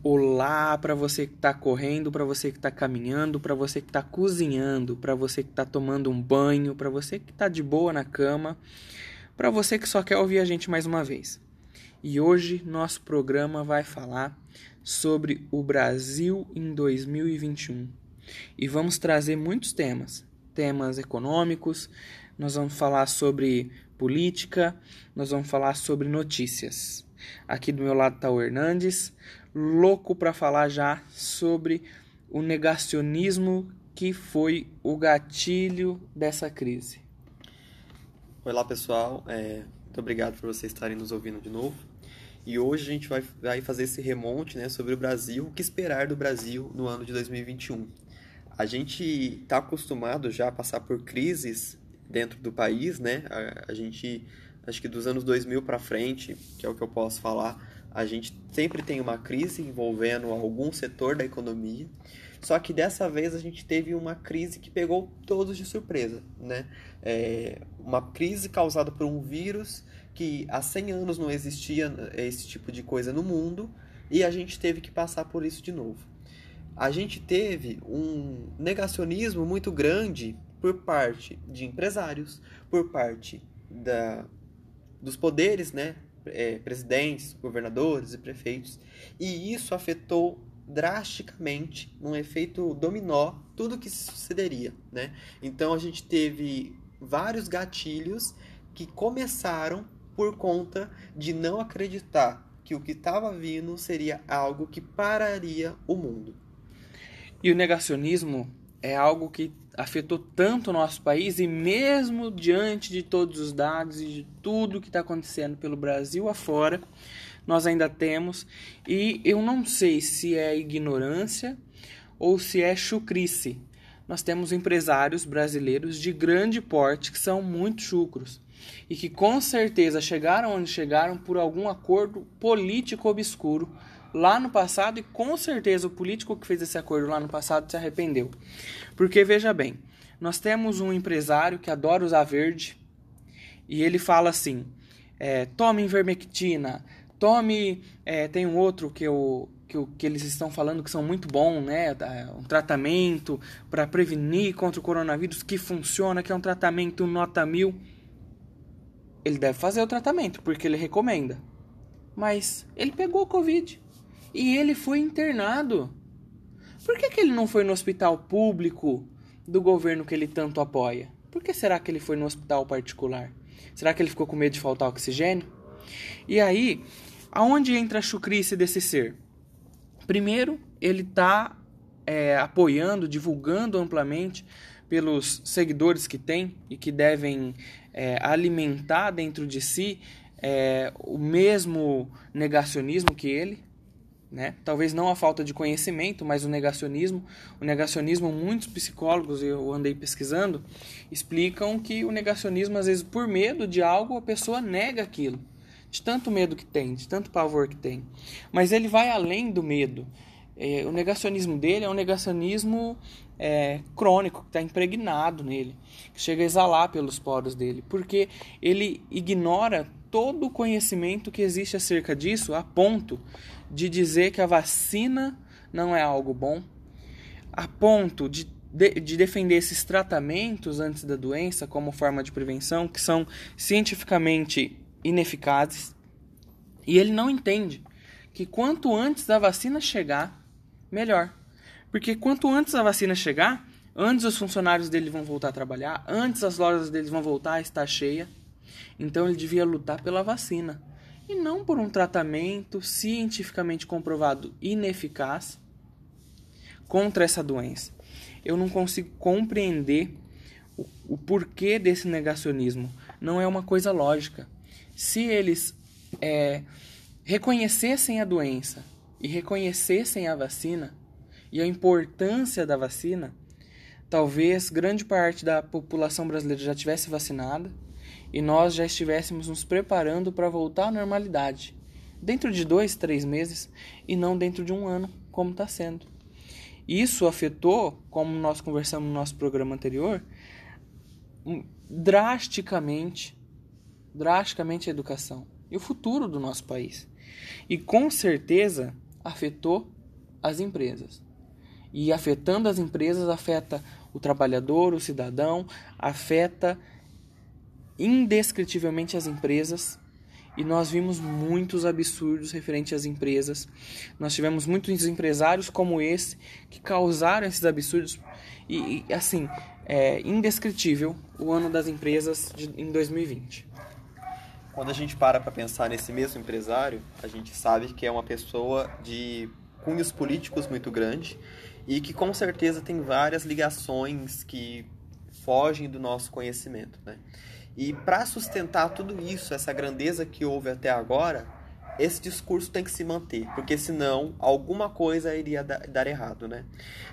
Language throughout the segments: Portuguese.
Olá para você que está correndo, para você que está caminhando, para você que está cozinhando, para você que está tomando um banho, para você que está de boa na cama, para você que só quer ouvir a gente mais uma vez. E hoje nosso programa vai falar sobre o Brasil em 2021. E vamos trazer muitos temas, temas econômicos, nós vamos falar sobre política, nós vamos falar sobre notícias. Aqui do meu lado está o Hernandes, louco para falar já sobre o negacionismo que foi o gatilho dessa crise. Olá pessoal, é, muito obrigado por vocês estarem nos ouvindo de novo. E hoje a gente vai, vai fazer esse remonte né, sobre o Brasil, o que esperar do Brasil no ano de 2021. A gente está acostumado já a passar por crises dentro do país, né? A, a gente, acho que dos anos 2000 para frente, que é o que eu posso falar, a gente sempre tem uma crise envolvendo algum setor da economia. Só que dessa vez a gente teve uma crise que pegou todos de surpresa, né? É uma crise causada por um vírus que há 100 anos não existia esse tipo de coisa no mundo e a gente teve que passar por isso de novo. A gente teve um negacionismo muito grande por parte de empresários, por parte da, dos poderes, né, é, presidentes, governadores e prefeitos, e isso afetou drasticamente, num efeito dominó, tudo que sucederia, né? Então a gente teve vários gatilhos que começaram por conta de não acreditar que o que estava vindo seria algo que pararia o mundo. E o negacionismo é algo que afetou tanto o nosso país e mesmo diante de todos os dados e de tudo que está acontecendo pelo Brasil afora, nós ainda temos e eu não sei se é ignorância ou se é chucrice. Nós temos empresários brasileiros de grande porte que são muito chucros e que com certeza chegaram onde chegaram por algum acordo político obscuro lá no passado e com certeza o político que fez esse acordo lá no passado se arrependeu. Porque veja bem, nós temos um empresário que adora usar verde e ele fala assim: é, tome invermectina, tome. É, tem um outro que, eu, que, eu, que eles estão falando que são muito bom, né? Um tratamento para prevenir contra o coronavírus que funciona, que é um tratamento nota mil. Ele deve fazer o tratamento porque ele recomenda. Mas ele pegou o Covid e ele foi internado. Por que, que ele não foi no hospital público do governo que ele tanto apoia? Por que será que ele foi no hospital particular? Será que ele ficou com medo de faltar oxigênio? E aí, aonde entra a chucrice desse ser? Primeiro, ele está é, apoiando, divulgando amplamente pelos seguidores que tem e que devem é, alimentar dentro de si é, o mesmo negacionismo que ele, né? Talvez não a falta de conhecimento, mas o negacionismo. O negacionismo, muitos psicólogos, eu andei pesquisando, explicam que o negacionismo, às vezes, por medo de algo, a pessoa nega aquilo. De tanto medo que tem, de tanto pavor que tem. Mas ele vai além do medo. É, o negacionismo dele é um negacionismo é, crônico, que está impregnado nele, que chega a exalar pelos poros dele, porque ele ignora todo o conhecimento que existe acerca disso a ponto de dizer que a vacina não é algo bom, a ponto de, de, de, defender esses tratamentos antes da doença como forma de prevenção que são cientificamente ineficazes. E ele não entende que quanto antes da vacina chegar, melhor. Porque quanto antes a vacina chegar, antes os funcionários dele vão voltar a trabalhar, antes as lojas deles vão voltar a estar cheia. Então ele devia lutar pela vacina e não por um tratamento cientificamente comprovado ineficaz contra essa doença. Eu não consigo compreender o, o porquê desse negacionismo. Não é uma coisa lógica. Se eles é, reconhecessem a doença e reconhecessem a vacina e a importância da vacina, talvez grande parte da população brasileira já tivesse vacinada e nós já estivéssemos nos preparando para voltar à normalidade, dentro de dois, três meses e não dentro de um ano, como está sendo. Isso afetou, como nós conversamos no nosso programa anterior, drasticamente, drasticamente a educação e o futuro do nosso país. E com certeza afetou as empresas. E afetando as empresas, afeta o trabalhador, o cidadão, afeta indescritivelmente as empresas. E nós vimos muitos absurdos referentes às empresas. Nós tivemos muitos empresários como esse que causaram esses absurdos. E, e assim, é indescritível o ano das empresas de, em 2020. Quando a gente para para pensar nesse mesmo empresário, a gente sabe que é uma pessoa de cunhos políticos muito grande e que com certeza tem várias ligações que fogem do nosso conhecimento, né? E para sustentar tudo isso, essa grandeza que houve até agora, esse discurso tem que se manter, porque senão alguma coisa iria dar errado, né?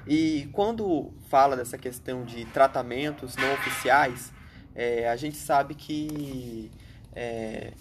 E quando fala dessa questão de tratamentos não oficiais, é, a gente sabe que é,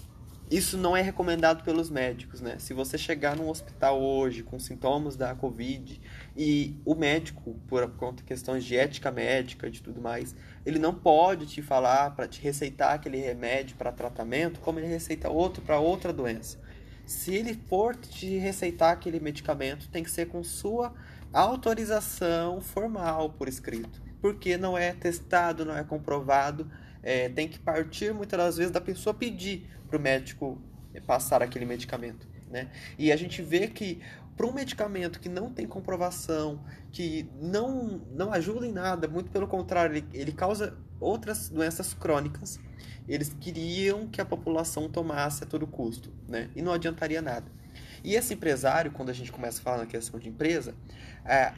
isso não é recomendado pelos médicos, né? Se você chegar num hospital hoje com sintomas da Covid e o médico, por conta de questões de ética médica, de tudo mais, ele não pode te falar para te receitar aquele remédio para tratamento, como ele receita outro para outra doença. Se ele for te receitar aquele medicamento, tem que ser com sua autorização formal por escrito, porque não é testado, não é comprovado é, tem que partir muitas das vezes da pessoa pedir para o médico passar aquele medicamento. Né? E a gente vê que para um medicamento que não tem comprovação, que não, não ajuda em nada, muito pelo contrário, ele, ele causa outras doenças crônicas, eles queriam que a população tomasse a todo custo, né? E não adiantaria nada. E esse empresário, quando a gente começa a falar na questão de empresa, é,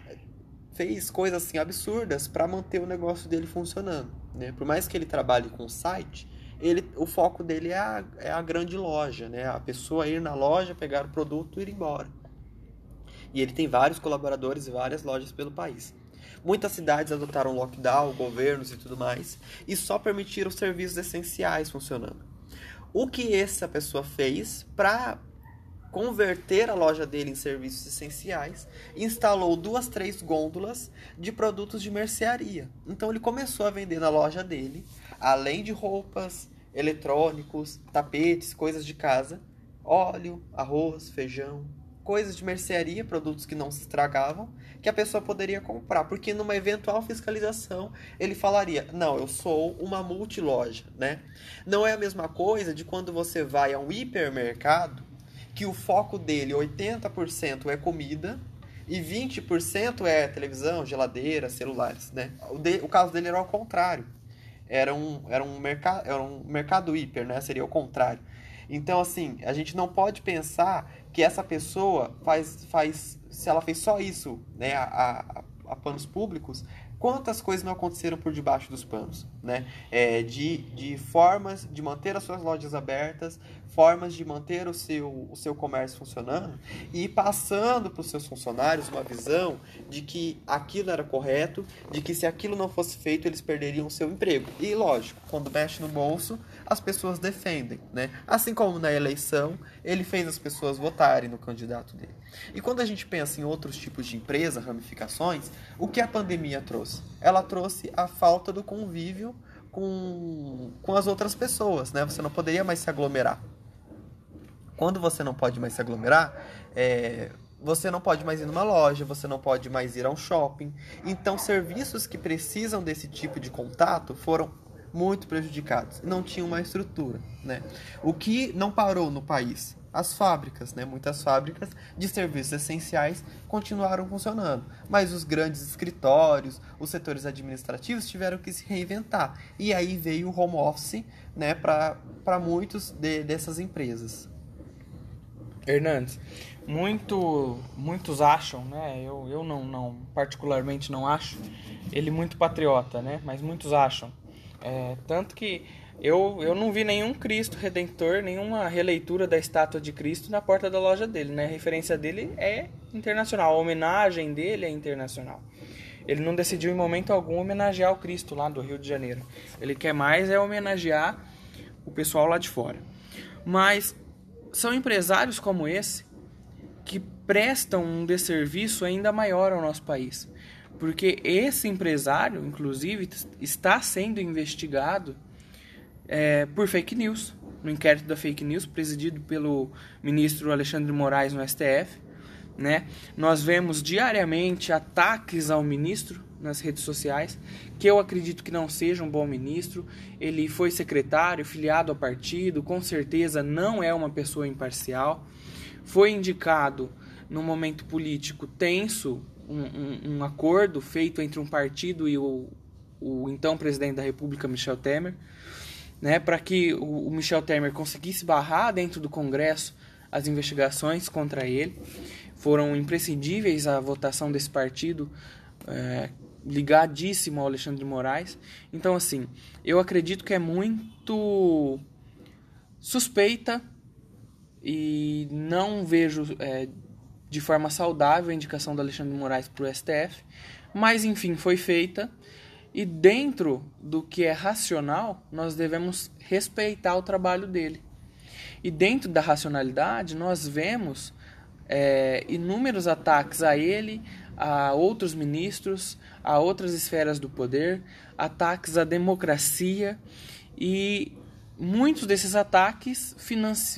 fez coisas assim absurdas para manter o negócio dele funcionando. Né? Por mais que ele trabalhe com site, ele, o foco dele é a, é a grande loja, né? a pessoa ir na loja, pegar o produto e ir embora. E ele tem vários colaboradores e várias lojas pelo país. Muitas cidades adotaram lockdown, governos e tudo mais, e só permitiram serviços essenciais funcionando. O que essa pessoa fez para converter a loja dele em serviços essenciais, instalou duas, três gôndolas de produtos de mercearia. Então ele começou a vender na loja dele, além de roupas, eletrônicos, tapetes, coisas de casa, óleo, arroz, feijão, coisas de mercearia, produtos que não se estragavam, que a pessoa poderia comprar, porque numa eventual fiscalização ele falaria: "Não, eu sou uma multiloja", né? Não é a mesma coisa de quando você vai a um hipermercado que o foco dele, 80% é comida e 20% é televisão, geladeira, celulares, né? O, de, o caso dele era ao contrário. Era um, era um, mercado, era um mercado hiper, né? Seria o contrário. Então, assim, a gente não pode pensar que essa pessoa faz, faz se ela fez só isso, né, a, a, a panos públicos, quantas coisas não aconteceram por debaixo dos panos, né? É, de, de formas de manter as suas lojas abertas, formas de manter o seu, o seu comércio funcionando e passando para os seus funcionários uma visão de que aquilo era correto, de que se aquilo não fosse feito eles perderiam o seu emprego. E lógico, quando mexe no bolso, as pessoas defendem, né? Assim como na eleição, ele fez as pessoas votarem no candidato dele. E quando a gente pensa em outros tipos de empresa, ramificações, o que a pandemia trouxe? Ela trouxe a falta do convívio com, com as outras pessoas, né? Você não poderia mais se aglomerar. Quando você não pode mais se aglomerar, é, você não pode mais ir numa loja, você não pode mais ir a um shopping. Então, serviços que precisam desse tipo de contato foram muito prejudicados. Não tinham uma estrutura, né? O que não parou no país? As fábricas, né? Muitas fábricas de serviços essenciais continuaram funcionando, mas os grandes escritórios, os setores administrativos tiveram que se reinventar. E aí veio o home office, né? Para muitos de, dessas empresas. Hernandes, muito, muitos acham, né? Eu, eu não, não, particularmente não acho ele muito patriota, né? Mas muitos acham. É, tanto que eu, eu não vi nenhum Cristo Redentor, nenhuma releitura da estátua de Cristo na porta da loja dele, né? A referência dele é internacional, a homenagem dele é internacional. Ele não decidiu em momento algum homenagear o Cristo lá do Rio de Janeiro. Ele quer mais é homenagear o pessoal lá de fora. Mas são empresários como esse que prestam um desserviço ainda maior ao nosso país. Porque esse empresário, inclusive, está sendo investigado é, por fake news, no inquérito da fake news, presidido pelo ministro Alexandre Moraes no STF. né? Nós vemos diariamente ataques ao ministro nas redes sociais, que eu acredito que não seja um bom ministro. Ele foi secretário, filiado ao partido, com certeza não é uma pessoa imparcial. Foi indicado num momento político tenso, um, um, acordo feito entre um partido e o, o então presidente da República, Michel Temer, né, para que o, o Michel Temer conseguisse barrar dentro do Congresso as investigações contra ele. Foram imprescindíveis a votação desse partido, é, ligadíssimo ao Alexandre de Moraes. Então, assim, eu acredito que é muito suspeita e não vejo é, de forma saudável a indicação do Alexandre de Moraes para o STF, mas enfim, foi feita. E dentro do que é racional, nós devemos respeitar o trabalho dele. E dentro da racionalidade, nós vemos é, inúmeros ataques a ele, a outros ministros, a outras esferas do poder, ataques à democracia e muitos desses ataques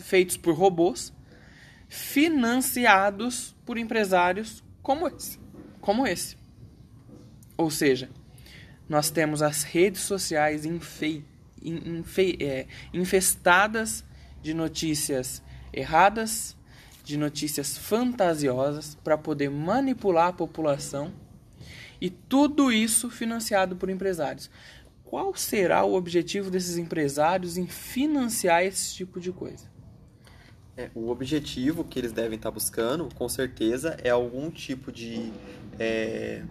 feitos por robôs, financiados por empresários como esse, como esse. Ou seja, nós temos as redes sociais é, infestadas de notícias erradas, de notícias fantasiosas para poder manipular a população e tudo isso financiado por empresários. Qual será o objetivo desses empresários em financiar esse tipo de coisa? É, o objetivo que eles devem estar buscando, com certeza, é algum tipo de é,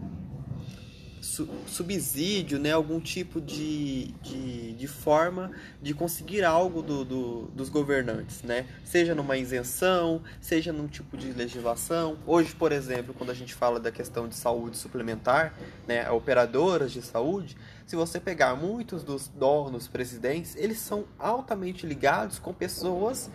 su subsídio, né, algum tipo de, de, de, forma de conseguir algo do, do, dos governantes, né? seja numa isenção, seja num tipo de legislação. Hoje, por exemplo, quando a gente fala da questão de saúde suplementar, né, operadoras de saúde, se você pegar muitos dos donos, presidentes, eles são altamente ligados com pessoas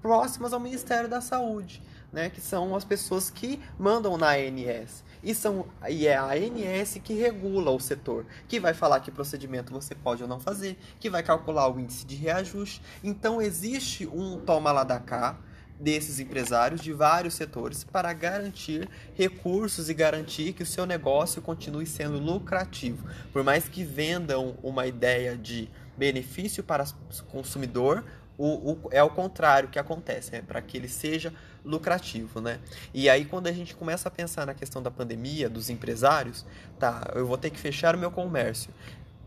próximas ao Ministério da Saúde, né, que são as pessoas que mandam na ANS. E, são, e é a ANS que regula o setor, que vai falar que procedimento você pode ou não fazer, que vai calcular o índice de reajuste. Então existe um toma lá da cá desses empresários de vários setores para garantir recursos e garantir que o seu negócio continue sendo lucrativo. Por mais que vendam uma ideia de benefício para o consumidor, o, o, é o contrário que acontece, é para que ele seja lucrativo, né? E aí quando a gente começa a pensar na questão da pandemia, dos empresários, tá, eu vou ter que fechar o meu comércio,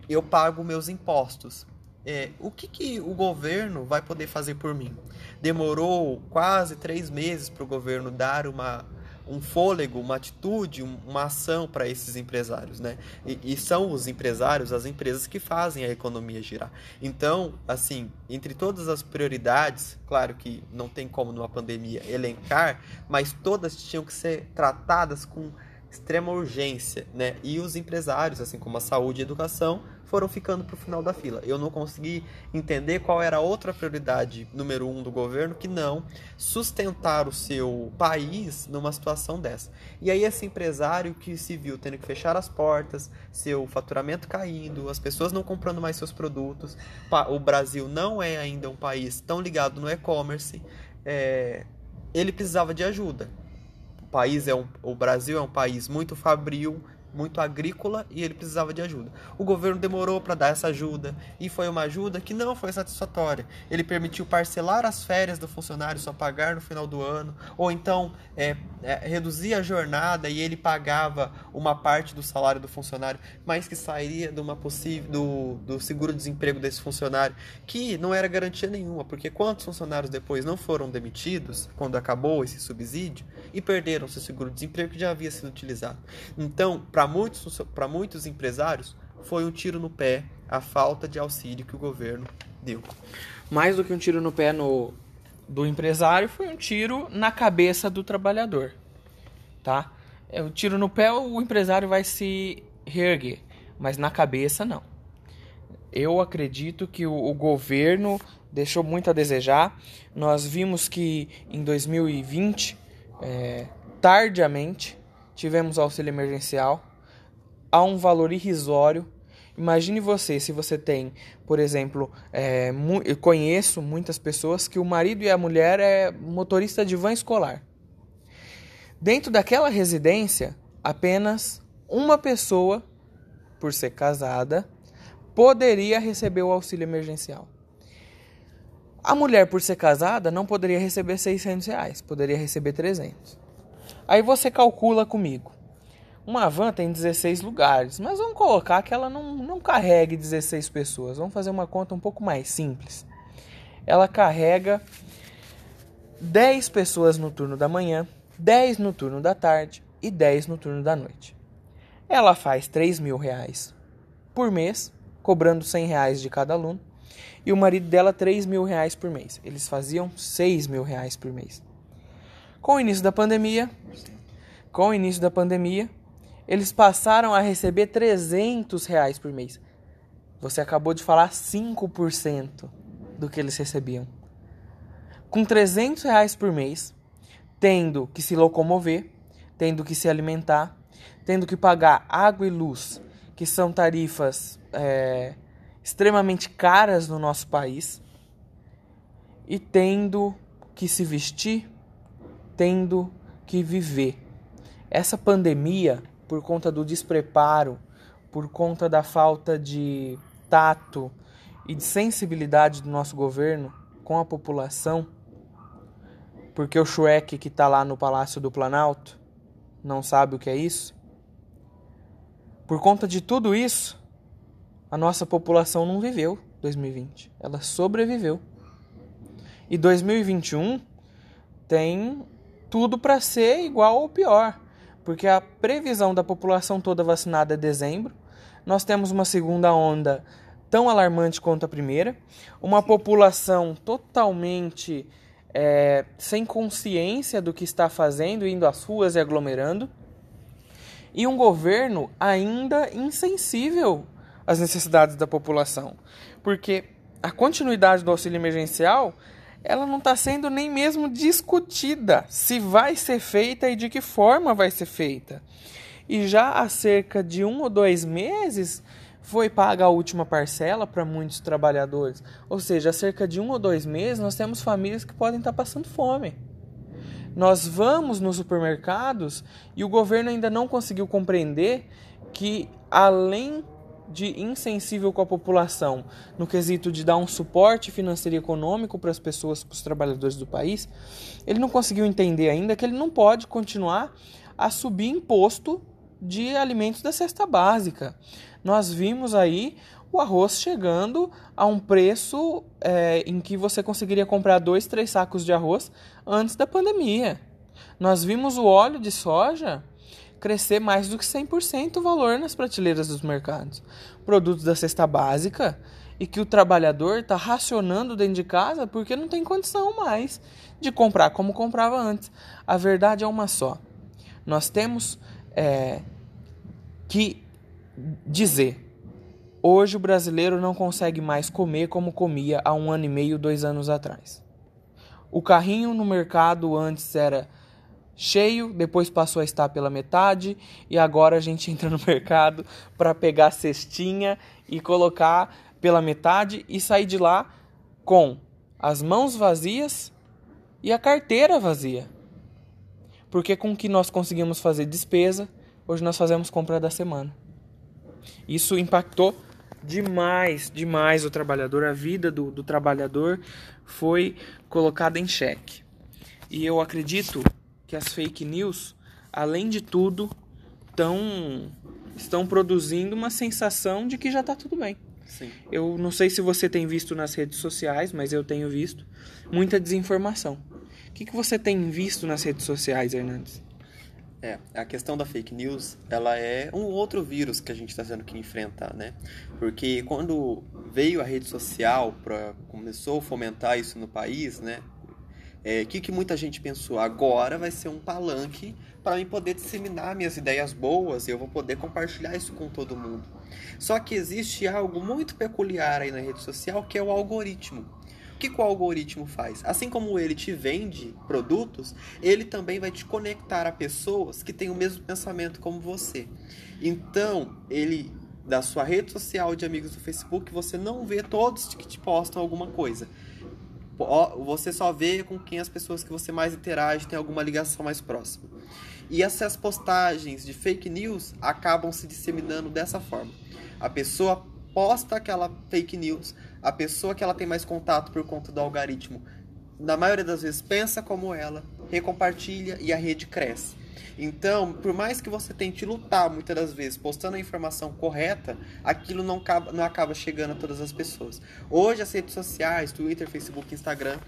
eu pago meus impostos. É, o que, que o governo vai poder fazer por mim? Demorou quase três meses para o governo dar uma um fôlego, uma atitude, uma ação para esses empresários, né? E, e, são os empresários, as empresas que fazem a economia girar. Então, assim, entre todas as prioridades, claro que não tem como numa pandemia elencar, mas todas tinham que ser tratadas com extrema urgência, né? E os empresários, assim como a saúde e a educação, foram ficando para o final da fila. Eu não consegui entender qual era a outra prioridade número um do governo que não sustentar o seu país numa situação dessa. E aí esse empresário que se viu tendo que fechar as portas, seu faturamento caindo, as pessoas não comprando mais seus produtos, o Brasil não é ainda um país tão ligado no e-commerce, é, ele precisava de ajuda. O país é um, o Brasil é um país muito fabril, muito agrícola e ele precisava de ajuda. O governo demorou para dar essa ajuda e foi uma ajuda que não foi satisfatória. Ele permitiu parcelar as férias do funcionário só pagar no final do ano, ou então é, é, reduzir a jornada e ele pagava uma parte do salário do funcionário, mas que sairia de uma possível do, do seguro-desemprego desse funcionário, que não era garantia nenhuma, porque quantos funcionários depois não foram demitidos quando acabou esse subsídio e perderam seu seguro-desemprego que já havia sido utilizado. Então, para para muitos, muitos empresários, foi um tiro no pé a falta de auxílio que o governo deu. Mais do que um tiro no pé no, do empresário, foi um tiro na cabeça do trabalhador. Tá? É, o tiro no pé, o empresário vai se reerguer, mas na cabeça, não. Eu acredito que o, o governo deixou muito a desejar. Nós vimos que em 2020, é, tardiamente, tivemos auxílio emergencial a um valor irrisório. Imagine você, se você tem, por exemplo, é, eu conheço muitas pessoas que o marido e a mulher é motorista de van escolar. Dentro daquela residência, apenas uma pessoa, por ser casada, poderia receber o auxílio emergencial. A mulher, por ser casada, não poderia receber 600 reais, poderia receber 300. Aí você calcula comigo. Uma van tem 16 lugares, mas vamos colocar que ela não, não carregue 16 pessoas. Vamos fazer uma conta um pouco mais simples. Ela carrega 10 pessoas no turno da manhã, 10 no turno da tarde e 10 no turno da noite. Ela faz 3 mil reais por mês, cobrando 100 reais de cada aluno, e o marido dela 3 mil reais por mês. Eles faziam 6 mil reais por mês. Com o início da pandemia, com o início da pandemia, eles passaram a receber 300 reais por mês. Você acabou de falar 5% do que eles recebiam. Com 300 reais por mês, tendo que se locomover, tendo que se alimentar, tendo que pagar água e luz, que são tarifas é, extremamente caras no nosso país, e tendo que se vestir, tendo que viver. Essa pandemia por conta do despreparo, por conta da falta de tato e de sensibilidade do nosso governo com a população, porque o Shrek que está lá no Palácio do Planalto não sabe o que é isso. Por conta de tudo isso, a nossa população não viveu 2020, ela sobreviveu. E 2021 tem tudo para ser igual ou pior porque a previsão da população toda vacinada é dezembro. Nós temos uma segunda onda tão alarmante quanto a primeira, uma população totalmente é, sem consciência do que está fazendo, indo às ruas e aglomerando, e um governo ainda insensível às necessidades da população, porque a continuidade do auxílio emergencial ela não está sendo nem mesmo discutida se vai ser feita e de que forma vai ser feita. E já há cerca de um ou dois meses foi paga a última parcela para muitos trabalhadores. Ou seja, há cerca de um ou dois meses nós temos famílias que podem estar passando fome. Nós vamos nos supermercados e o governo ainda não conseguiu compreender que além de insensível com a população no quesito de dar um suporte financeiro e econômico para as pessoas, para os trabalhadores do país, ele não conseguiu entender ainda que ele não pode continuar a subir imposto de alimentos da cesta básica. Nós vimos aí o arroz chegando a um preço é, em que você conseguiria comprar dois, três sacos de arroz antes da pandemia. Nós vimos o óleo de soja crescer mais do que 100% o valor nas prateleiras dos mercados. Produtos da cesta básica e que o trabalhador está racionando dentro de casa porque não tem condição mais de comprar como comprava antes. A verdade é uma só. Nós temos é, que dizer: hoje o brasileiro não consegue mais comer como comia há um ano e meio, dois anos atrás. O carrinho no mercado antes era cheio, depois passou a estar pela metade e agora a gente entra no mercado para pegar a cestinha e colocar pela metade e sair de lá com as mãos vazias e a carteira vazia. Porque com o que nós conseguimos fazer despesa, hoje nós fazemos compra da semana. Isso impactou demais, demais o trabalhador, a vida do, do trabalhador foi colocada em xeque. E eu acredito que as fake news, além de tudo, tão, estão produzindo uma sensação de que já está tudo bem. Sim. Eu não sei se você tem visto nas redes sociais, mas eu tenho visto muita desinformação. O que, que você tem visto nas redes sociais, Hernandes? É, a questão da fake news, ela é um outro vírus que a gente está tendo que enfrentar, né? Porque quando veio a rede social, pra, começou a fomentar isso no país, né? O é, que, que muita gente pensou? Agora vai ser um palanque para eu poder disseminar minhas ideias boas e eu vou poder compartilhar isso com todo mundo. Só que existe algo muito peculiar aí na rede social que é o algoritmo. O que, que o algoritmo faz? Assim como ele te vende produtos, ele também vai te conectar a pessoas que têm o mesmo pensamento como você. Então, ele da sua rede social de amigos do Facebook, você não vê todos que te postam alguma coisa você só vê com quem as pessoas que você mais interage tem alguma ligação mais próxima. E essas postagens de fake news acabam se disseminando dessa forma. A pessoa posta aquela fake news, a pessoa que ela tem mais contato por conta do algoritmo, na maioria das vezes pensa como ela, recompartilha e a rede cresce. Então, por mais que você tente lutar muitas das vezes postando a informação correta, aquilo não acaba, não acaba chegando a todas as pessoas. Hoje as redes sociais, Twitter, Facebook, Instagram,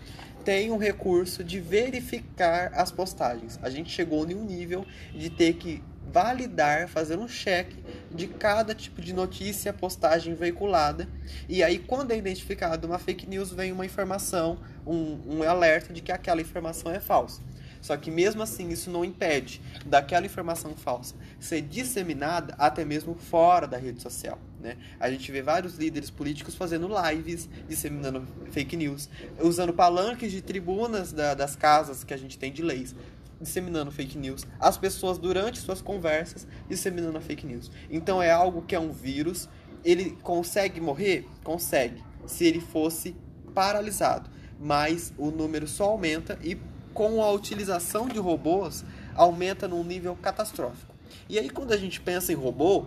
tem um recurso de verificar as postagens. A gente chegou em um nível de ter que validar, fazer um cheque de cada tipo de notícia, postagem veiculada. E aí, quando é identificado uma fake news, vem uma informação, um, um alerta de que aquela informação é falsa. Só que mesmo assim, isso não impede daquela informação falsa ser disseminada até mesmo fora da rede social. Né? A gente vê vários líderes políticos fazendo lives, disseminando fake news, usando palanques de tribunas da, das casas que a gente tem de leis, disseminando fake news. As pessoas, durante suas conversas, disseminando fake news. Então é algo que é um vírus. Ele consegue morrer? Consegue. Se ele fosse paralisado. Mas o número só aumenta e com a utilização de robôs, aumenta num nível catastrófico. E aí, quando a gente pensa em robô,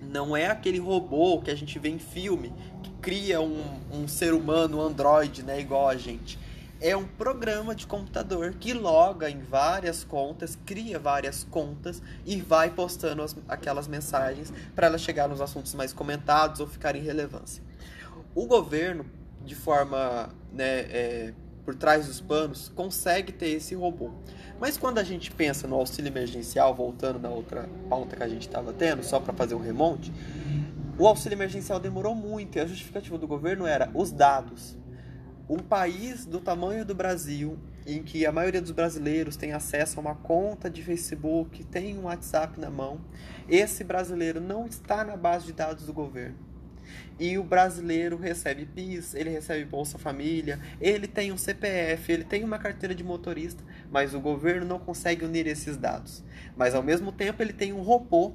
não é aquele robô que a gente vê em filme, que cria um, um ser humano, um androide, né, igual a gente. É um programa de computador que loga em várias contas, cria várias contas e vai postando as, aquelas mensagens para elas chegar nos assuntos mais comentados ou ficarem em relevância. O governo, de forma né, é, por trás dos panos consegue ter esse robô. Mas quando a gente pensa no auxílio emergencial, voltando na outra pauta que a gente estava tendo, só para fazer um remonte, o auxílio emergencial demorou muito e a justificativa do governo era os dados. Um país do tamanho do Brasil, em que a maioria dos brasileiros tem acesso a uma conta de Facebook, tem um WhatsApp na mão, esse brasileiro não está na base de dados do governo e o brasileiro recebe PIS, ele recebe Bolsa Família, ele tem um CPF, ele tem uma carteira de motorista, mas o governo não consegue unir esses dados. Mas ao mesmo tempo ele tem um robô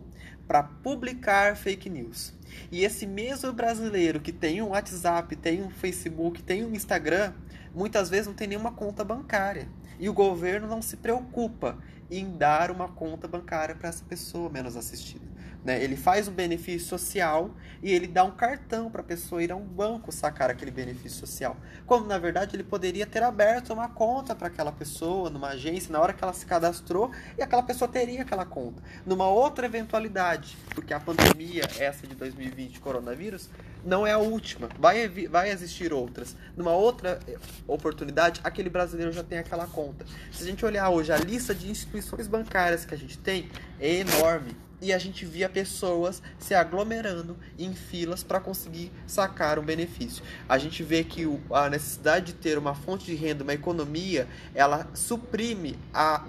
para publicar fake news. E esse mesmo brasileiro que tem um WhatsApp, tem um Facebook, tem um Instagram, muitas vezes não tem nenhuma conta bancária. E o governo não se preocupa em dar uma conta bancária para essa pessoa menos assistida. Né? Ele faz um benefício social e ele dá um cartão para a pessoa ir a um banco sacar aquele benefício social. Quando na verdade ele poderia ter aberto uma conta para aquela pessoa numa agência na hora que ela se cadastrou e aquela pessoa teria aquela conta. Numa outra eventualidade, porque a pandemia essa de 2020 coronavírus não é a última, vai, vai existir outras. Numa outra eh, oportunidade, aquele brasileiro já tem aquela conta. Se a gente olhar hoje a lista de instituições bancárias que a gente tem, é enorme e a gente via pessoas se aglomerando em filas para conseguir sacar um benefício. A gente vê que a necessidade de ter uma fonte de renda, uma economia, ela suprime a,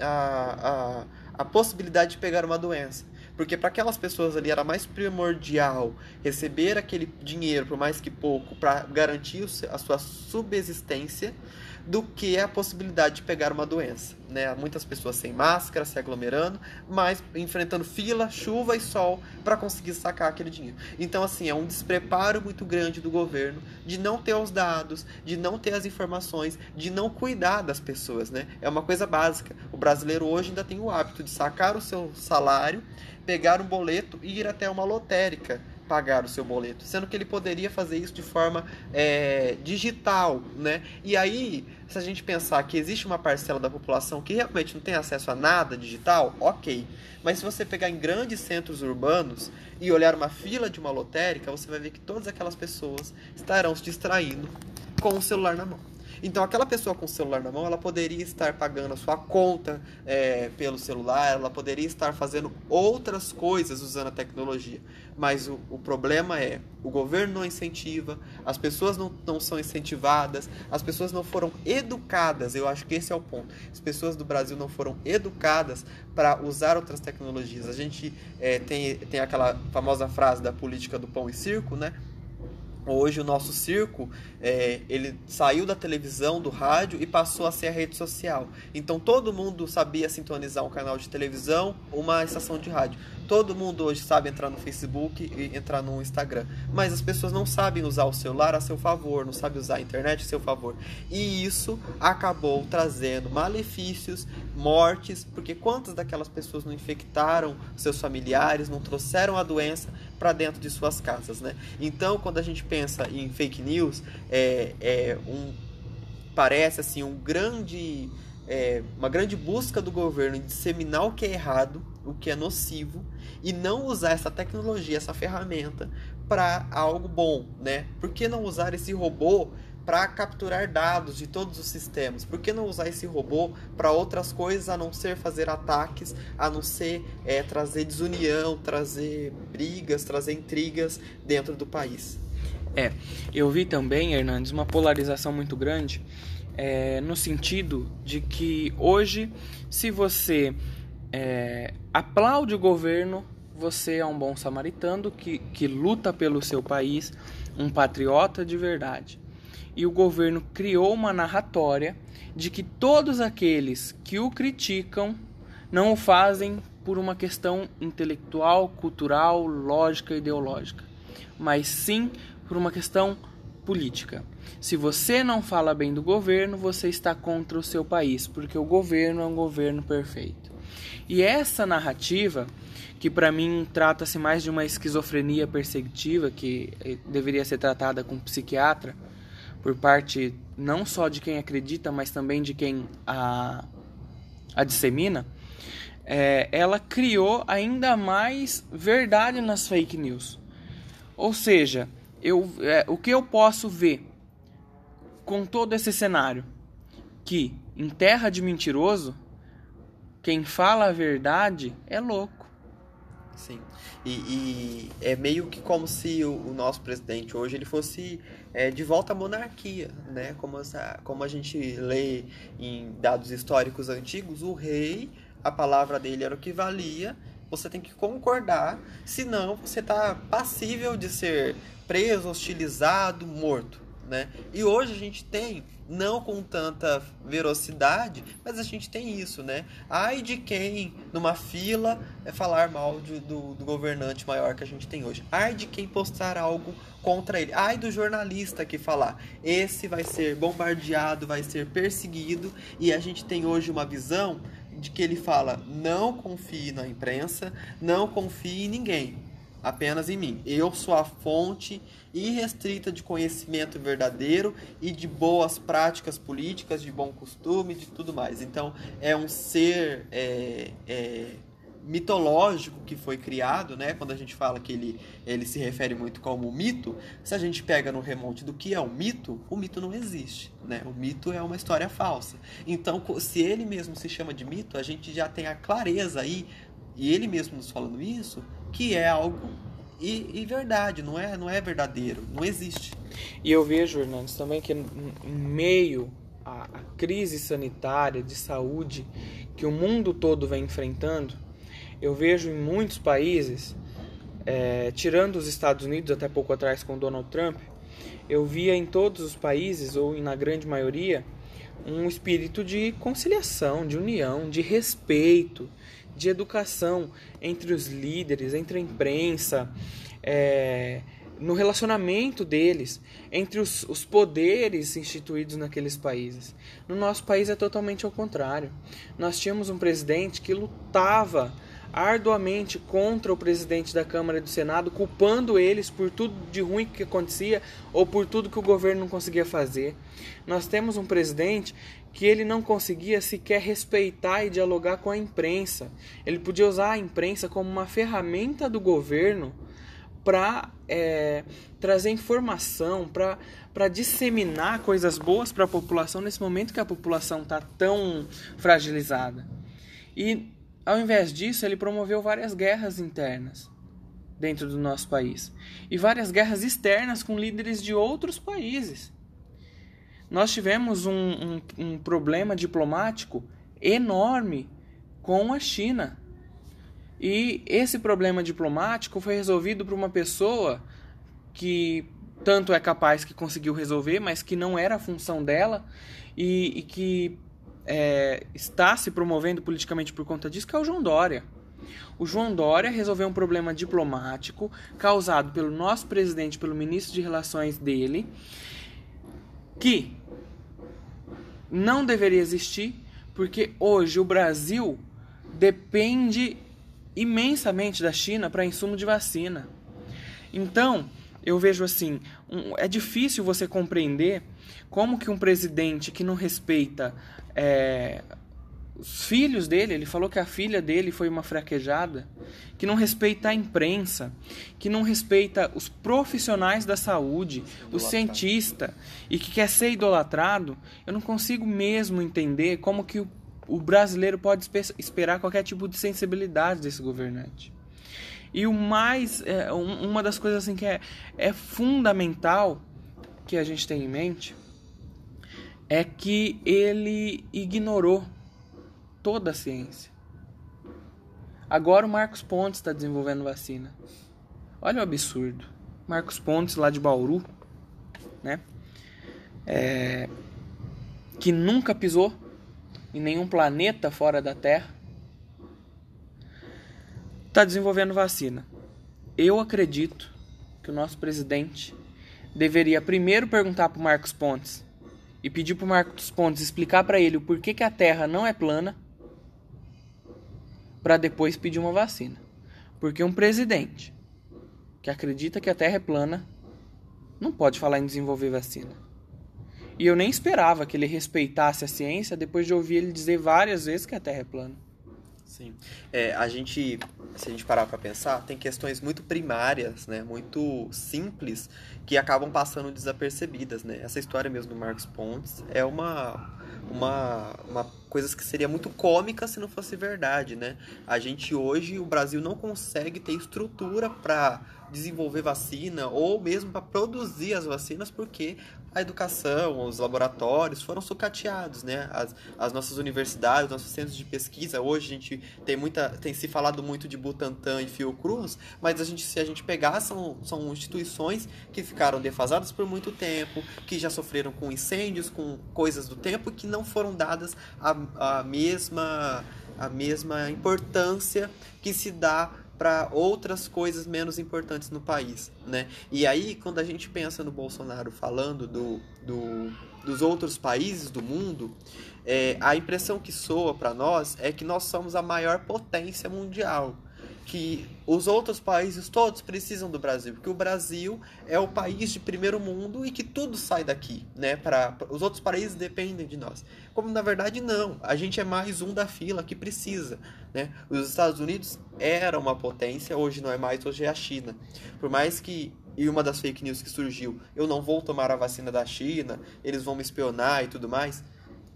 a, a, a possibilidade de pegar uma doença. Porque para aquelas pessoas ali era mais primordial receber aquele dinheiro, por mais que pouco, para garantir a sua subsistência do que a possibilidade de pegar uma doença. Né? Muitas pessoas sem máscara, se aglomerando, mas enfrentando fila, chuva e sol para conseguir sacar aquele dinheiro. Então, assim, é um despreparo muito grande do governo de não ter os dados, de não ter as informações, de não cuidar das pessoas. Né? É uma coisa básica. O brasileiro hoje ainda tem o hábito de sacar o seu salário, pegar um boleto e ir até uma lotérica pagar o seu boleto, sendo que ele poderia fazer isso de forma é, digital, né? E aí, se a gente pensar que existe uma parcela da população que realmente não tem acesso a nada digital, ok. Mas se você pegar em grandes centros urbanos e olhar uma fila de uma lotérica, você vai ver que todas aquelas pessoas estarão se distraindo com o celular na mão. Então, aquela pessoa com o celular na mão, ela poderia estar pagando a sua conta é, pelo celular, ela poderia estar fazendo outras coisas usando a tecnologia. Mas o, o problema é, o governo não incentiva, as pessoas não, não são incentivadas, as pessoas não foram educadas, eu acho que esse é o ponto. As pessoas do Brasil não foram educadas para usar outras tecnologias. A gente é, tem, tem aquela famosa frase da política do pão e circo, né? Hoje o nosso circo, é, ele saiu da televisão, do rádio e passou a ser a rede social. Então todo mundo sabia sintonizar um canal de televisão, uma estação de rádio. Todo mundo hoje sabe entrar no Facebook e entrar no Instagram. Mas as pessoas não sabem usar o celular a seu favor, não sabem usar a internet a seu favor. E isso acabou trazendo malefícios, mortes, porque quantas daquelas pessoas não infectaram seus familiares, não trouxeram a doença para dentro de suas casas, né? Então, quando a gente pensa em fake news, é, é um parece assim um grande é, uma grande busca do governo em disseminar o que é errado, o que é nocivo, e não usar essa tecnologia, essa ferramenta para algo bom, né? Por que não usar esse robô para capturar dados de todos os sistemas? Por que não usar esse robô para outras coisas a não ser fazer ataques, a não ser é, trazer desunião, trazer brigas, trazer intrigas dentro do país? É, eu vi também, Hernandes, uma polarização muito grande é, no sentido de que hoje, se você é, aplaude o governo, você é um bom samaritano que, que luta pelo seu país, um patriota de verdade. E o governo criou uma narratória de que todos aqueles que o criticam não o fazem por uma questão intelectual, cultural, lógica, ideológica, mas sim por uma questão política. Se você não fala bem do governo, você está contra o seu país, porque o governo é um governo perfeito. E essa narrativa, que para mim trata-se mais de uma esquizofrenia perceptiva, que eh, deveria ser tratada com um psiquiatra, por parte não só de quem acredita, mas também de quem a, a dissemina, é, ela criou ainda mais verdade nas fake news. Ou seja, eu, é, o que eu posso ver com todo esse cenário? Que em terra de mentiroso, quem fala a verdade é louco. Sim. E, e é meio que como se o, o nosso presidente hoje ele fosse é, de volta à monarquia, né? Como, essa, como a gente lê em dados históricos antigos, o rei, a palavra dele era o que valia. Você tem que concordar, senão você está passível de ser preso, hostilizado, morto. Né? E hoje a gente tem, não com tanta velocidade, mas a gente tem isso, né? Ai de quem, numa fila, é falar mal de, do, do governante maior que a gente tem hoje. Ai de quem postar algo contra ele. Ai do jornalista que falar. Esse vai ser bombardeado, vai ser perseguido, e a gente tem hoje uma visão de que ele fala: não confie na imprensa, não confie em ninguém apenas em mim. Eu sou a fonte irrestrita de conhecimento verdadeiro e de boas práticas políticas, de bom costume, de tudo mais. Então, é um ser é, é, mitológico que foi criado, né? Quando a gente fala que ele, ele se refere muito como mito, se a gente pega no remonte do que é um mito, o mito não existe, né? O mito é uma história falsa. Então, se ele mesmo se chama de mito, a gente já tem a clareza aí, e ele mesmo nos falando isso, que é algo e, e, verdade, não é, não é verdadeiro, não existe. E eu vejo, Hernandes, também que em meio à, à crise sanitária de saúde que o mundo todo vem enfrentando, eu vejo em muitos países, é, tirando os Estados Unidos até pouco atrás com Donald Trump, eu via em todos os países, ou na grande maioria, um espírito de conciliação, de união, de respeito, de educação entre os líderes, entre a imprensa, é, no relacionamento deles, entre os, os poderes instituídos naqueles países. No nosso país é totalmente ao contrário. Nós tínhamos um presidente que lutava arduamente contra o presidente da Câmara e do Senado, culpando eles por tudo de ruim que acontecia ou por tudo que o governo não conseguia fazer. Nós temos um presidente que ele não conseguia sequer respeitar e dialogar com a imprensa. Ele podia usar a imprensa como uma ferramenta do governo para é, trazer informação, para disseminar coisas boas para a população nesse momento que a população está tão fragilizada. E ao invés disso, ele promoveu várias guerras internas dentro do nosso país e várias guerras externas com líderes de outros países. Nós tivemos um, um, um problema diplomático enorme com a China. E esse problema diplomático foi resolvido por uma pessoa que tanto é capaz que conseguiu resolver, mas que não era a função dela e, e que é, está se promovendo politicamente por conta disso, que é o João Dória. O João Dória resolveu um problema diplomático causado pelo nosso presidente, pelo ministro de Relações dele, que não deveria existir, porque hoje o Brasil depende imensamente da China para insumo de vacina. Então, eu vejo assim, um, é difícil você compreender como que um presidente que não respeita é, os filhos dele, ele falou que a filha dele foi uma fraquejada, que não respeita a imprensa, que não respeita os profissionais da saúde, o cientista e que quer ser idolatrado, eu não consigo mesmo entender como que o, o brasileiro pode esperar qualquer tipo de sensibilidade desse governante. E o mais, é, uma das coisas assim que é, é fundamental que a gente tem em mente é que ele ignorou toda a ciência. Agora o Marcos Pontes está desenvolvendo vacina. Olha o absurdo. Marcos Pontes lá de Bauru, né? É, que nunca pisou em nenhum planeta fora da Terra, está desenvolvendo vacina. Eu acredito que o nosso presidente deveria primeiro perguntar para o Marcos Pontes e pedir para o Marcos Pontes explicar para ele o porquê que a Terra não é plana para depois pedir uma vacina. Porque um presidente que acredita que a Terra é plana não pode falar em desenvolver vacina. E eu nem esperava que ele respeitasse a ciência depois de ouvir ele dizer várias vezes que a Terra é plana. Sim. É, a gente, se a gente parar para pensar, tem questões muito primárias, né, muito simples, que acabam passando desapercebidas, né? Essa história mesmo do Marcos Pontes é uma uma, uma coisa que seria muito cômica se não fosse verdade, né? A gente hoje, o Brasil não consegue ter estrutura para desenvolver vacina ou mesmo para produzir as vacinas porque a educação, os laboratórios foram sucateados, né? As, as nossas universidades, nossos centros de pesquisa, hoje a gente tem muita, tem se falado muito de Butantan e Fiocruz, mas a gente, se a gente pegar, são, são instituições que ficaram defasadas por muito tempo, que já sofreram com incêndios, com coisas do tempo, que não foram dadas a, a mesma a mesma importância que se dá para outras coisas menos importantes no país, né? E aí, quando a gente pensa no Bolsonaro falando do, do dos outros países do mundo, é, a impressão que soa para nós é que nós somos a maior potência mundial que os outros países todos precisam do Brasil, porque o Brasil é o país de primeiro mundo e que tudo sai daqui, né? Para os outros países dependem de nós. Como na verdade não, a gente é mais um da fila que precisa, né? Os Estados Unidos era uma potência, hoje não é mais, hoje é a China. Por mais que e uma das fake news que surgiu, eu não vou tomar a vacina da China, eles vão me espionar e tudo mais.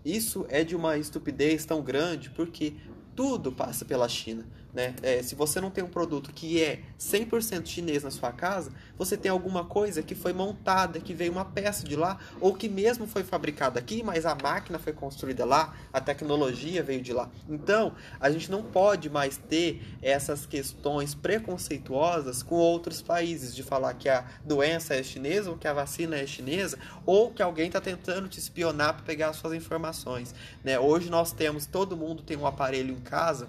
Isso é de uma estupidez tão grande porque tudo passa pela China. Né? É, se você não tem um produto que é 100% chinês na sua casa, você tem alguma coisa que foi montada, que veio uma peça de lá, ou que mesmo foi fabricada aqui, mas a máquina foi construída lá, a tecnologia veio de lá. Então, a gente não pode mais ter essas questões preconceituosas com outros países, de falar que a doença é chinesa, ou que a vacina é chinesa, ou que alguém está tentando te espionar para pegar as suas informações. Né? Hoje nós temos, todo mundo tem um aparelho em casa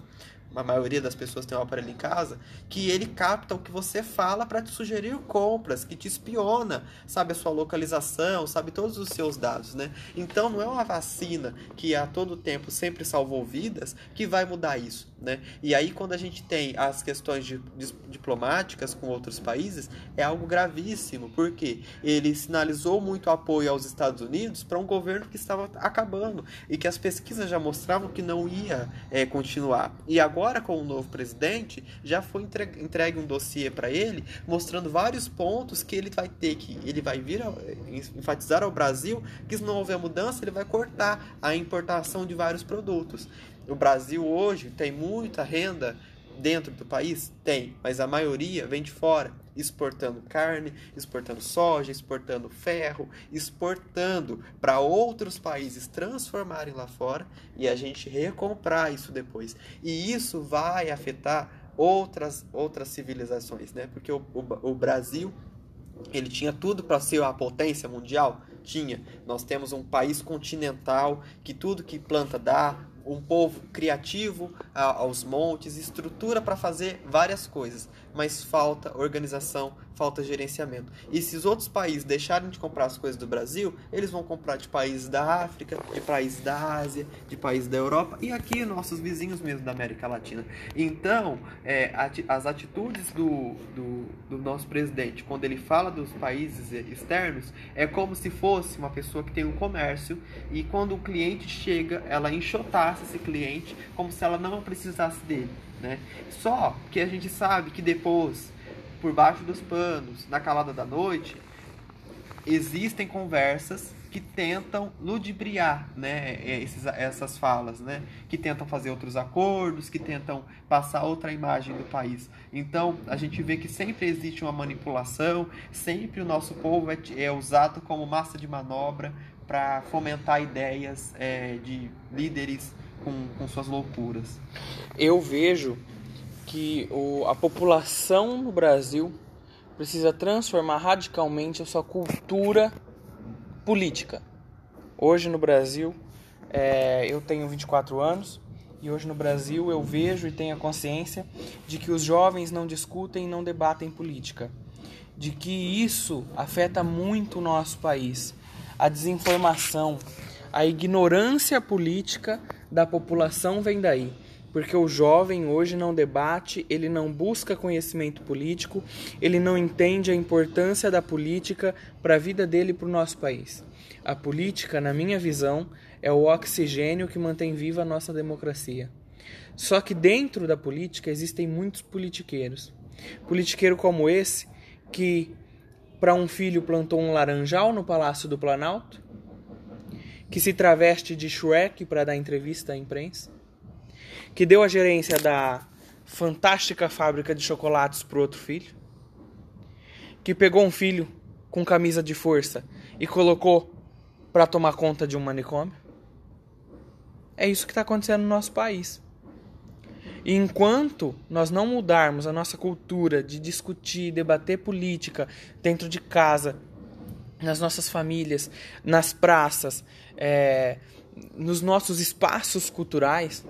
a maioria das pessoas tem um aparelho em casa, que ele capta o que você fala para te sugerir compras, que te espiona, sabe a sua localização, sabe todos os seus dados, né? Então não é uma vacina que a todo tempo sempre salvou vidas que vai mudar isso, né? E aí quando a gente tem as questões de, de, diplomáticas com outros países, é algo gravíssimo, porque ele sinalizou muito apoio aos Estados Unidos para um governo que estava acabando e que as pesquisas já mostravam que não ia é, continuar. E agora agora com o novo presidente, já foi entregue um dossiê para ele, mostrando vários pontos que ele vai ter que, ele vai vir a, enfatizar ao Brasil que se não houver mudança, ele vai cortar a importação de vários produtos. O Brasil hoje tem muita renda dentro do país? Tem, mas a maioria vem de fora, exportando carne, exportando soja, exportando ferro, exportando para outros países transformarem lá fora e a gente recomprar isso depois. E isso vai afetar outras outras civilizações, né? Porque o, o, o Brasil ele tinha tudo para ser a potência mundial? Tinha. Nós temos um país continental que tudo que planta dá, um povo criativo aos montes, estrutura para fazer várias coisas, mas falta organização, falta gerenciamento. E se os outros países deixarem de comprar as coisas do Brasil, eles vão comprar de países da África, de países da Ásia, de países da Europa e aqui nossos vizinhos mesmo da América Latina. Então, é, as atitudes do, do, do nosso presidente, quando ele fala dos países externos, é como se fosse uma pessoa que tem um comércio e quando o cliente chega, ela enxotasse esse cliente como se ela não precisasse dele. Né? Só que a gente sabe que depois por baixo dos panos, na calada da noite, existem conversas que tentam ludibriar né, esses, essas falas, né, que tentam fazer outros acordos, que tentam passar outra imagem do país. Então, a gente vê que sempre existe uma manipulação, sempre o nosso povo é, é usado como massa de manobra para fomentar ideias é, de líderes com, com suas loucuras. Eu vejo que o, a população no Brasil precisa transformar radicalmente a sua cultura política. Hoje no Brasil, é, eu tenho 24 anos e hoje no Brasil eu vejo e tenho a consciência de que os jovens não discutem e não debatem política. De que isso afeta muito o nosso país. A desinformação, a ignorância política da população vem daí porque o jovem hoje não debate, ele não busca conhecimento político, ele não entende a importância da política para a vida dele e para o nosso país. A política, na minha visão, é o oxigênio que mantém viva a nossa democracia. Só que dentro da política existem muitos politiqueiros. Politiqueiro como esse, que para um filho plantou um laranjal no Palácio do Planalto, que se traveste de Shrek para dar entrevista à imprensa, que deu a gerência da fantástica fábrica de chocolates para outro filho, que pegou um filho com camisa de força e colocou para tomar conta de um manicômio. É isso que está acontecendo no nosso país. E enquanto nós não mudarmos a nossa cultura de discutir, debater política dentro de casa, nas nossas famílias, nas praças, é, nos nossos espaços culturais,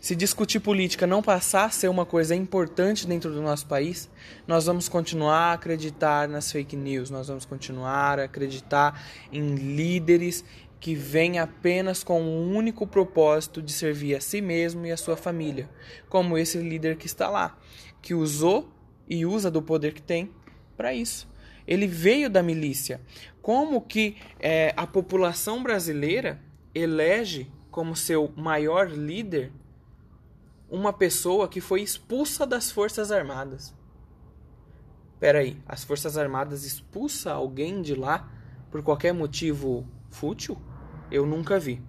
se discutir política não passar a ser uma coisa importante dentro do nosso país, nós vamos continuar a acreditar nas fake news, nós vamos continuar a acreditar em líderes que vêm apenas com o único propósito de servir a si mesmo e a sua família, como esse líder que está lá, que usou e usa do poder que tem para isso. Ele veio da milícia. Como que é, a população brasileira elege como seu maior líder uma pessoa que foi expulsa das Forças Armadas. Peraí, as Forças Armadas expulsa alguém de lá por qualquer motivo fútil? Eu nunca vi.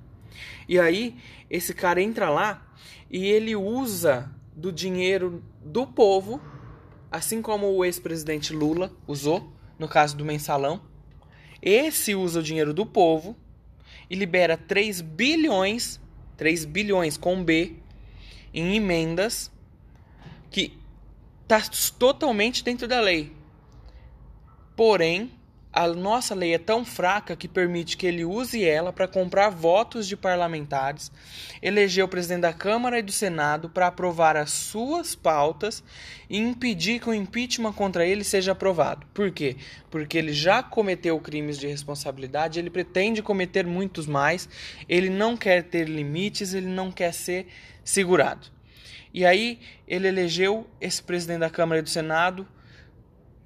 E aí, esse cara entra lá e ele usa do dinheiro do povo, assim como o ex-presidente Lula usou, no caso do mensalão. Esse usa o dinheiro do povo e libera 3 bilhões, 3 bilhões com B, em emendas que está totalmente dentro da lei. Porém, a nossa lei é tão fraca que permite que ele use ela para comprar votos de parlamentares, eleger o presidente da Câmara e do Senado para aprovar as suas pautas e impedir que o impeachment contra ele seja aprovado. Por quê? Porque ele já cometeu crimes de responsabilidade, ele pretende cometer muitos mais, ele não quer ter limites, ele não quer ser segurado. E aí ele elegeu esse presidente da Câmara e do Senado,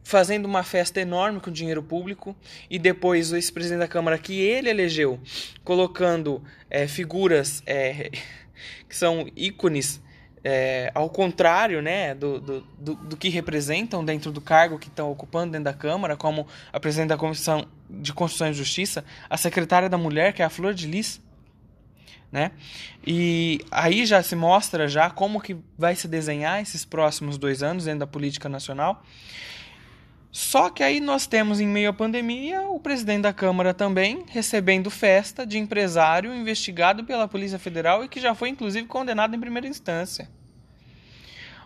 fazendo uma festa enorme com dinheiro público, e depois esse presidente da Câmara que ele elegeu, colocando é, figuras é, que são ícones é, ao contrário né, do, do, do, do, que representam dentro do cargo que estão ocupando dentro da Câmara, como a presidente da Comissão de Constituição e Justiça, a secretária da Mulher, que é a Flor de Lis, né? E aí já se mostra já como que vai se desenhar esses próximos dois anos dentro da política nacional. Só que aí nós temos, em meio à pandemia, o presidente da Câmara também recebendo festa de empresário investigado pela Polícia Federal e que já foi, inclusive, condenado em primeira instância.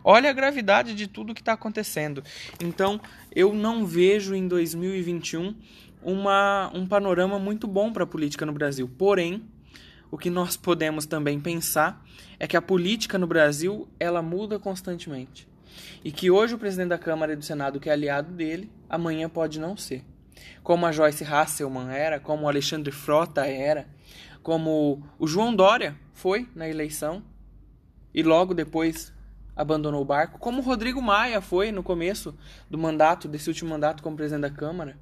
Olha a gravidade de tudo que está acontecendo. Então, eu não vejo em 2021 uma, um panorama muito bom para a política no Brasil. Porém, o que nós podemos também pensar é que a política no Brasil ela muda constantemente. E que hoje o presidente da Câmara e do Senado, que é aliado dele, amanhã pode não ser. Como a Joyce Hasselman era, como o Alexandre Frota era, como o João Dória foi na eleição e logo depois abandonou o barco, como o Rodrigo Maia foi no começo do mandato, desse último mandato como presidente da Câmara.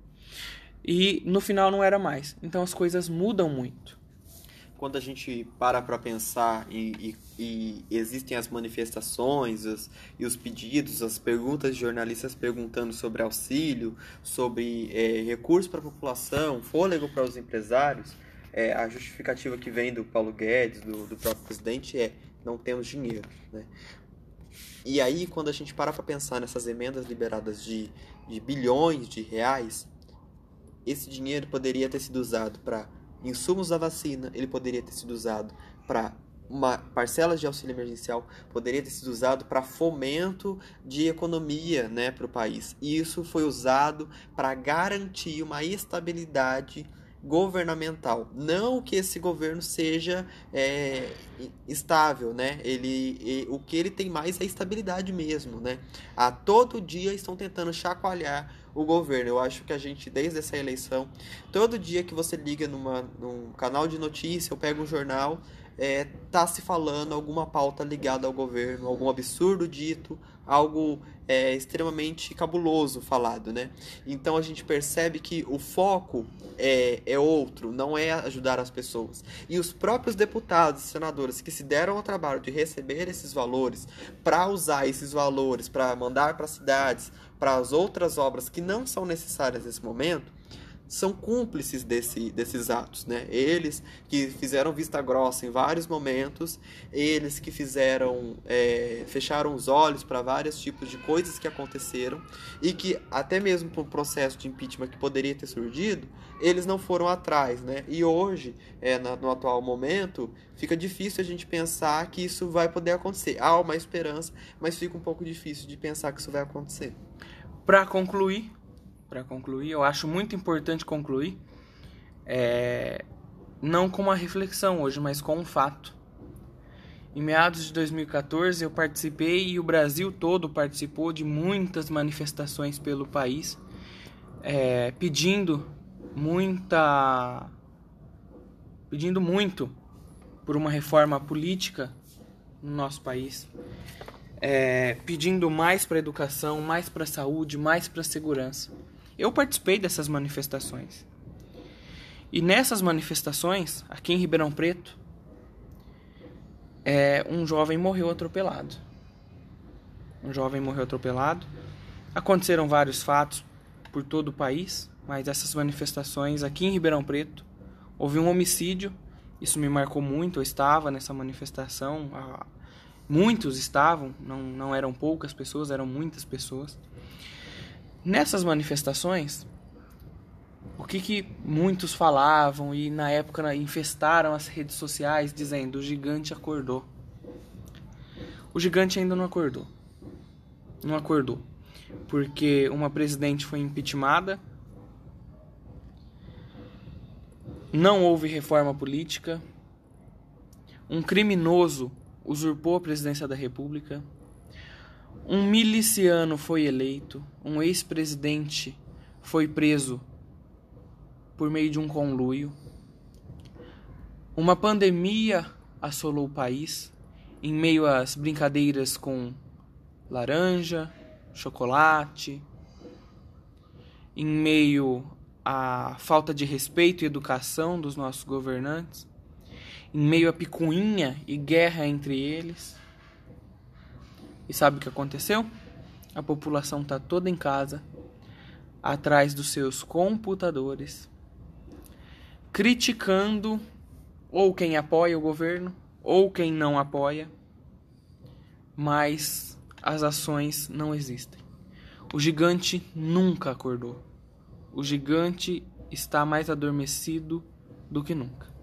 E no final não era mais. Então as coisas mudam muito quando a gente para para pensar e, e, e, existem as manifestações e os pedidos, as perguntas de jornalistas perguntando sobre auxílio, sobre é, recursos para a população, fôlego para os empresários, é, a justificativa que vem do Paulo Guedes, do, do próprio presidente, é não temos dinheiro. Né? E aí, quando a gente para para pensar nessas emendas liberadas de, de bilhões de reais, esse dinheiro poderia ter sido usado para insumos da vacina, ele poderia ter sido usado para uma parcela de auxílio emergencial poderia ter sido usado para fomento de economia né, para o país. E isso foi usado para garantir uma estabilidade governamental. Não que esse governo seja é, estável, né? Ele, o que ele tem mais é estabilidade mesmo, né? A todo dia estão tentando chacoalhar o governo. Eu acho que a gente, desde essa eleição, todo dia que você liga numa, num canal de notícia ou pega um jornal, é, tá se falando alguma pauta ligada ao governo, algum absurdo dito, algo é, extremamente cabuloso falado, né? Então a gente percebe que o foco é, é outro, não é ajudar as pessoas. E os próprios deputados e senadores que se deram ao trabalho de receber esses valores, para usar esses valores, para mandar para cidades, para as outras obras que não são necessárias nesse momento, são cúmplices desse, desses atos, né? Eles que fizeram vista grossa em vários momentos, eles que fizeram é, fecharam os olhos para vários tipos de coisas que aconteceram e que até mesmo para o processo de impeachment que poderia ter surgido, eles não foram atrás, né? E hoje, é, na, no atual momento, fica difícil a gente pensar que isso vai poder acontecer. Há uma esperança, mas fica um pouco difícil de pensar que isso vai acontecer. Para concluir, para concluir, eu acho muito importante concluir, é, não com uma reflexão hoje, mas com um fato. Em meados de 2014, eu participei e o Brasil todo participou de muitas manifestações pelo país, é, pedindo muita, pedindo muito por uma reforma política no nosso país, é, pedindo mais para a educação, mais para a saúde, mais para a segurança. Eu participei dessas manifestações. E nessas manifestações, aqui em Ribeirão Preto, é, um jovem morreu atropelado. Um jovem morreu atropelado. Aconteceram vários fatos por todo o país, mas essas manifestações aqui em Ribeirão Preto, houve um homicídio. Isso me marcou muito. Eu estava nessa manifestação. Muitos estavam, não, não eram poucas pessoas, eram muitas pessoas. Nessas manifestações, o que, que muitos falavam e na época infestaram as redes sociais dizendo: o gigante acordou. O gigante ainda não acordou. Não acordou. Porque uma presidente foi impeachmentada, não houve reforma política, um criminoso usurpou a presidência da República um miliciano foi eleito, um ex-presidente foi preso por meio de um conluio. Uma pandemia assolou o país em meio às brincadeiras com laranja, chocolate, em meio à falta de respeito e educação dos nossos governantes, em meio à picuinha e guerra entre eles. E sabe o que aconteceu? A população está toda em casa, atrás dos seus computadores, criticando ou quem apoia o governo ou quem não apoia, mas as ações não existem. O gigante nunca acordou. O gigante está mais adormecido do que nunca.